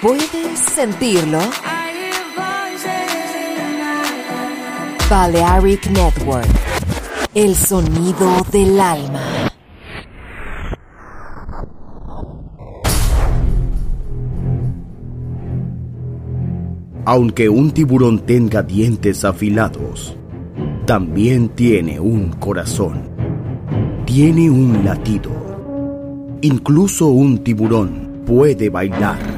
¿Puedes sentirlo? Balearic Network. El sonido del alma. Aunque un tiburón tenga dientes afilados, también tiene un corazón. Tiene un latido. Incluso un tiburón puede bailar.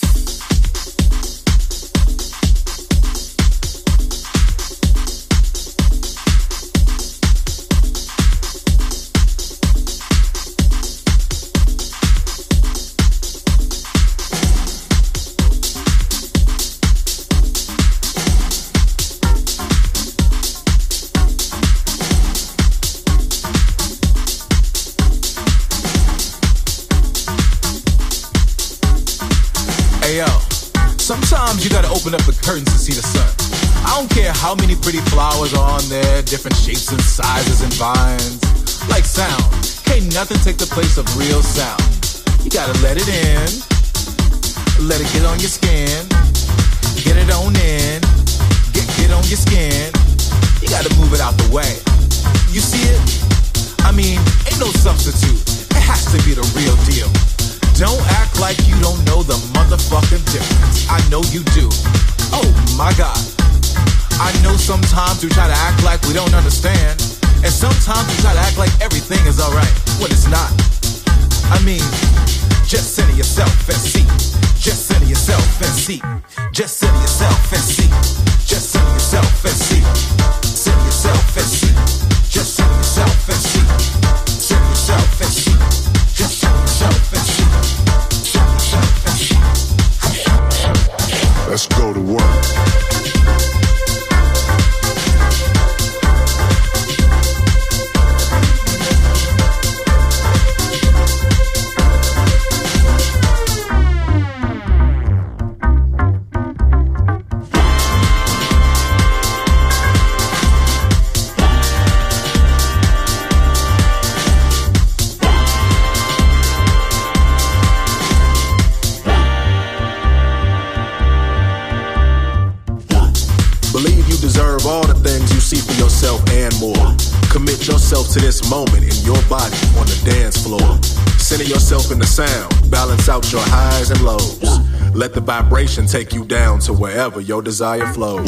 Open up the curtains to see the sun. I don't care how many pretty flowers are on there, different shapes and sizes and vines. Like sound, can't nothing take the place of real sound. You gotta let it in, let it get on your skin, get it on in. Get get on your skin, you gotta move it out the way. You see it? I mean, ain't no substitute. It has to be the real deal. Don't act like you don't know the motherfucking difference. I know you do. Oh my god. I know sometimes we try to act like we don't understand. And sometimes we try to act like everything is alright when it's not. I mean, just center yourself and see. Just center yourself and see. Just center yourself and see. Just center yourself and see. Center yourself and see. Just center yourself and see. Center yourself and see. Let's go to work. To this moment in your body on the dance floor. Center yourself in the sound, balance out your highs and lows. Let the vibration take you down to wherever your desire flows.